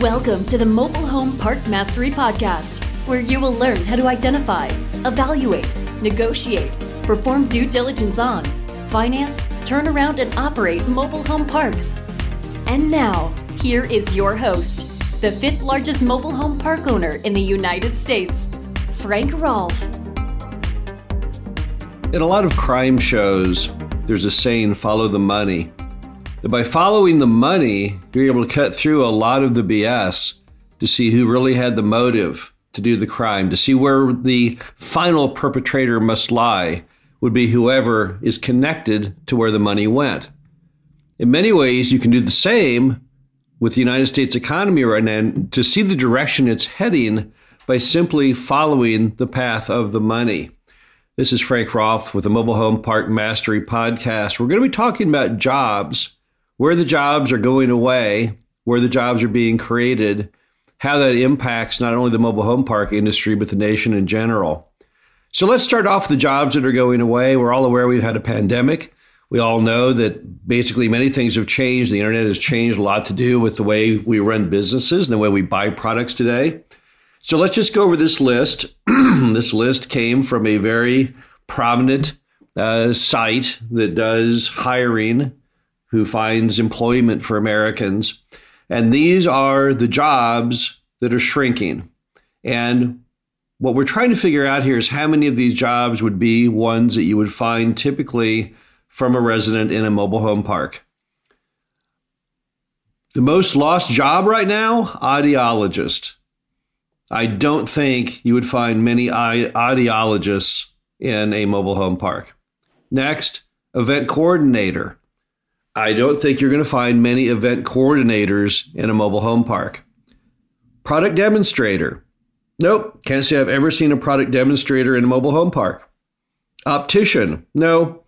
Welcome to the Mobile Home Park Mastery Podcast, where you will learn how to identify, evaluate, negotiate, perform due diligence on, finance, turn around, and operate mobile home parks. And now, here is your host, the fifth largest mobile home park owner in the United States, Frank Rolfe. In a lot of crime shows, there's a saying follow the money. That by following the money, you're able to cut through a lot of the BS to see who really had the motive to do the crime, to see where the final perpetrator must lie, would be whoever is connected to where the money went. In many ways, you can do the same with the United States economy right now to see the direction it's heading by simply following the path of the money. This is Frank Rolfe with the Mobile Home Park Mastery Podcast. We're going to be talking about jobs, where the jobs are going away, where the jobs are being created, how that impacts not only the mobile home park industry, but the nation in general. So let's start off with the jobs that are going away. We're all aware we've had a pandemic. We all know that basically many things have changed. The internet has changed a lot to do with the way we run businesses and the way we buy products today. So let's just go over this list. this list came from a very prominent uh, site that does hiring, who finds employment for Americans. And these are the jobs that are shrinking. And what we're trying to figure out here is how many of these jobs would be ones that you would find typically from a resident in a mobile home park. The most lost job right now, audiologist. I don't think you would find many audiologists in a mobile home park. Next, event coordinator. I don't think you're going to find many event coordinators in a mobile home park. Product demonstrator. Nope, can't say I've ever seen a product demonstrator in a mobile home park. Optician. No,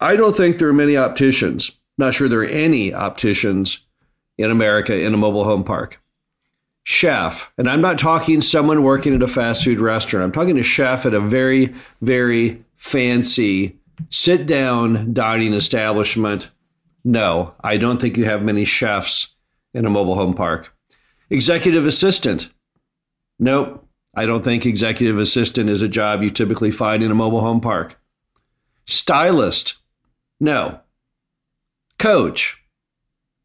I don't think there are many opticians. Not sure there are any opticians in America in a mobile home park chef, and I'm not talking someone working at a fast food restaurant. I'm talking a chef at a very, very fancy sit down dining establishment. No, I don't think you have many chefs in a mobile home park. Executive assistant. Nope. I don't think executive assistant is a job you typically find in a mobile home park. Stylist. No. Coach.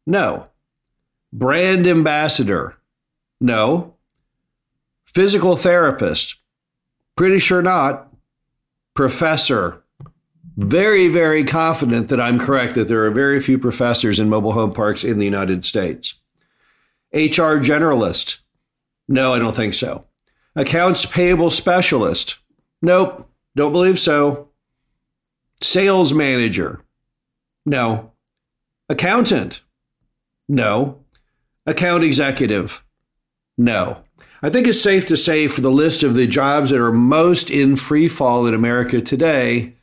No. Brand ambassador. No. Physical therapist? Pretty sure not. Professor? Very, very confident that I'm correct that there are very few professors in mobile home parks in the United States. HR generalist? No, I don't think so. Accounts payable specialist? Nope, don't believe so. Sales manager? No. Accountant? No. Account executive? No. I think it's safe to say for the list of the jobs that are most in free fall in America today,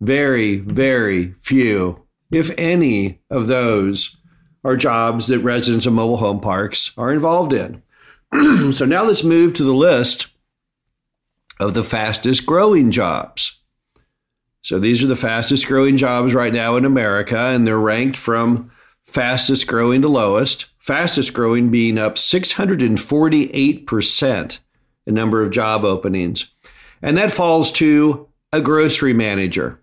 very, very few, if any, of those are jobs that residents of mobile home parks are involved in. so now let's move to the list of the fastest growing jobs. So these are the fastest growing jobs right now in America, and they're ranked from fastest growing to lowest fastest growing being up 648% in number of job openings. And that falls to a grocery manager.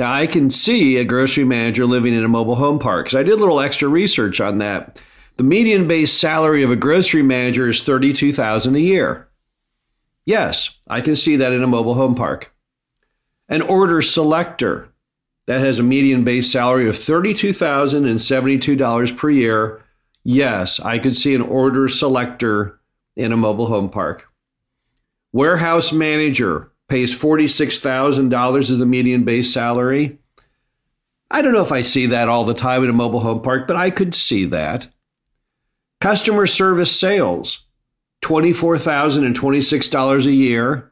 Now, I can see a grocery manager living in a mobile home park because I did a little extra research on that. The median base salary of a grocery manager is 32000 a year. Yes, I can see that in a mobile home park. An order selector that has a median base salary of $32,072 per year, yes, I could see an order selector in a mobile home park. Warehouse manager pays $46,000 as the median base salary. I don't know if I see that all the time in a mobile home park, but I could see that. Customer service sales, $24,026 a year.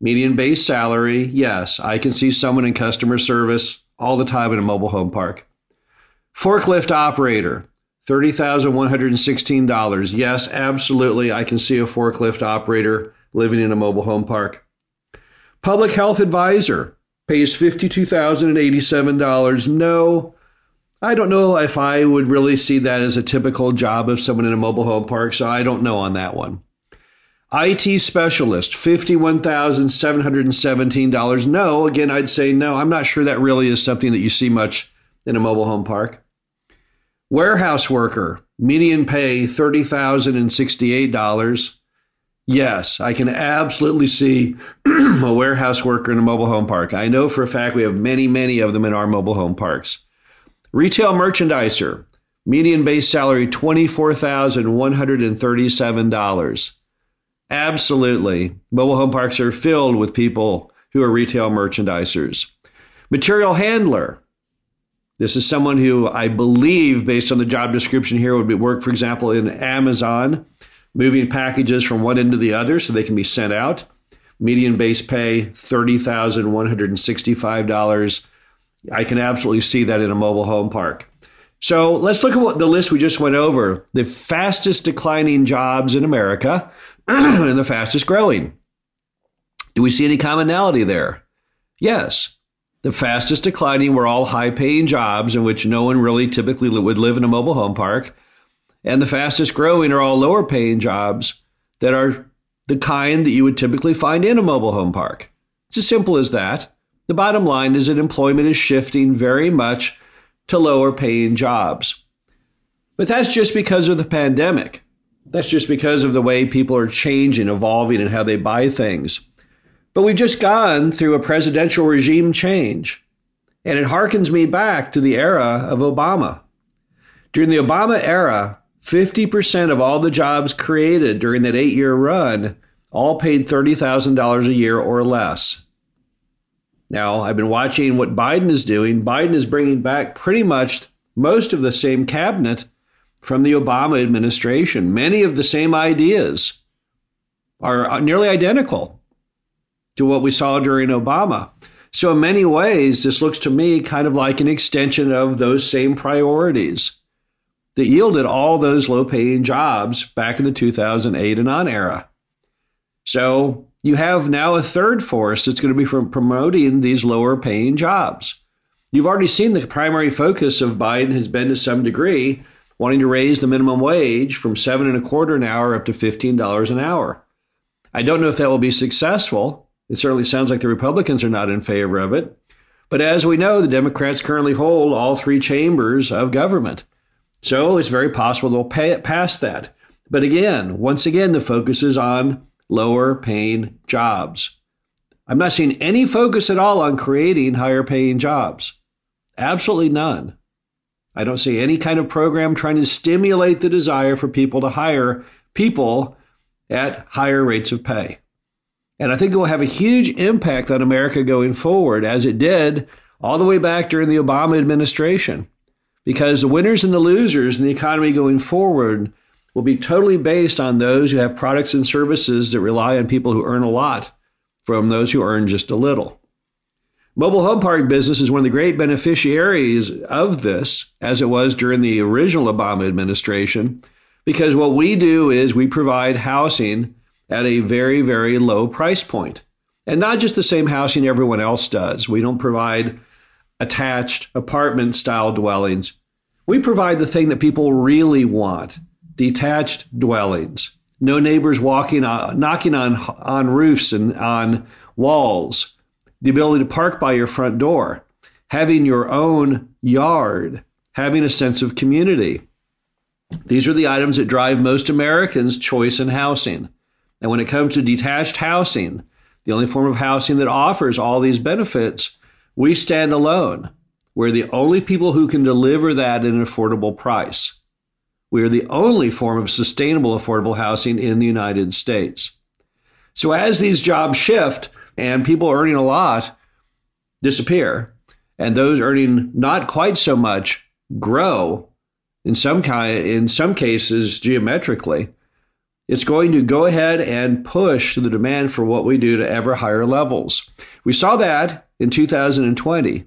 Median base salary, yes, I can see someone in customer service all the time in a mobile home park. Forklift operator, $30,116. Yes, absolutely, I can see a forklift operator living in a mobile home park. Public health advisor pays $52,087. No, I don't know if I would really see that as a typical job of someone in a mobile home park, so I don't know on that one. IT specialist, $51,717. No, again, I'd say no. I'm not sure that really is something that you see much in a mobile home park. Warehouse worker, median pay $30,068. Yes, I can absolutely see a warehouse worker in a mobile home park. I know for a fact we have many, many of them in our mobile home parks. Retail merchandiser, median base salary $24,137. Absolutely. Mobile home parks are filled with people who are retail merchandisers. Material handler, this is someone who I believe, based on the job description here, would be work, for example, in Amazon, moving packages from one end to the other so they can be sent out. Median base pay $30,165. I can absolutely see that in a mobile home park. So let's look at what the list we just went over the fastest declining jobs in America and the fastest growing. Do we see any commonality there? Yes. The fastest declining were all high paying jobs in which no one really typically would live in a mobile home park. And the fastest growing are all lower paying jobs that are the kind that you would typically find in a mobile home park. It's as simple as that. The bottom line is that employment is shifting very much to lower paying jobs. But that's just because of the pandemic. That's just because of the way people are changing, evolving, and how they buy things. But we've just gone through a presidential regime change, and it harkens me back to the era of Obama. During the Obama era, 50% of all the jobs created during that eight year run all paid $30,000 a year or less. Now, I've been watching what Biden is doing. Biden is bringing back pretty much most of the same cabinet from the Obama administration. Many of the same ideas are nearly identical to what we saw during Obama. So, in many ways, this looks to me kind of like an extension of those same priorities that yielded all those low paying jobs back in the 2008 and on era. So, you have now a third force that's going to be from promoting these lower paying jobs. You've already seen the primary focus of Biden has been to some degree wanting to raise the minimum wage from seven and a quarter an hour up to $15 an hour. I don't know if that will be successful. It certainly sounds like the Republicans are not in favor of it. But as we know, the Democrats currently hold all three chambers of government. So it's very possible they'll pay it past that. But again, once again, the focus is on lower paying jobs. I'm not seeing any focus at all on creating higher paying jobs. Absolutely none. I don't see any kind of program trying to stimulate the desire for people to hire people at higher rates of pay. And I think it will have a huge impact on America going forward, as it did all the way back during the Obama administration. Because the winners and the losers in the economy going forward will be totally based on those who have products and services that rely on people who earn a lot from those who earn just a little. Mobile home park business is one of the great beneficiaries of this, as it was during the original Obama administration, because what we do is we provide housing at a very, very low price point. And not just the same housing everyone else does. We don't provide attached apartment style dwellings. We provide the thing that people really want detached dwellings. No neighbors walking on, knocking on, on roofs and on walls. The ability to park by your front door. Having your own yard. Having a sense of community. These are the items that drive most Americans' choice in housing. And when it comes to detached housing, the only form of housing that offers all these benefits, we stand alone. We're the only people who can deliver that at an affordable price. We are the only form of sustainable affordable housing in the United States. So as these jobs shift and people earning a lot disappear, and those earning not quite so much grow in some kind in some cases geometrically, it's going to go ahead and push the demand for what we do to ever higher levels. We saw that in 2020.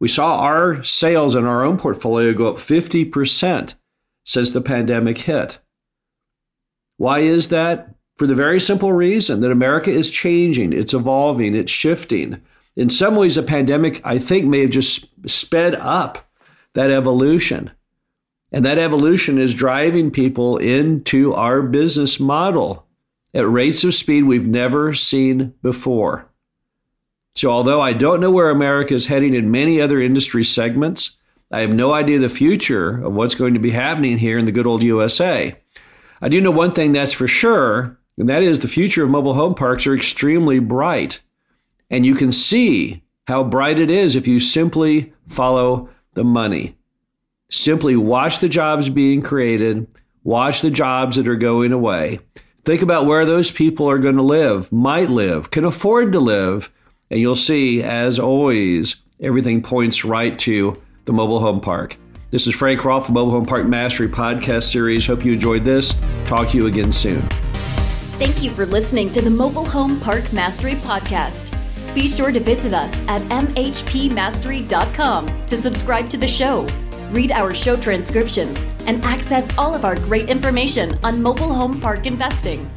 We saw our sales in our own portfolio go up 50% since the pandemic hit. Why is that? For the very simple reason that America is changing, it's evolving, it's shifting. In some ways, the pandemic, I think, may have just sped up that evolution. And that evolution is driving people into our business model at rates of speed we've never seen before. So, although I don't know where America is heading in many other industry segments, I have no idea the future of what's going to be happening here in the good old USA. I do know one thing that's for sure, and that is the future of mobile home parks are extremely bright. And you can see how bright it is if you simply follow the money. Simply watch the jobs being created, watch the jobs that are going away. Think about where those people are going to live, might live, can afford to live, and you'll see, as always, everything points right to the mobile home park. This is Frank Rolfe, from Mobile Home Park Mastery podcast series. Hope you enjoyed this. Talk to you again soon. Thank you for listening to the Mobile Home Park Mastery podcast. Be sure to visit us at mhpmastery.com to subscribe to the show, read our show transcriptions, and access all of our great information on mobile home park investing.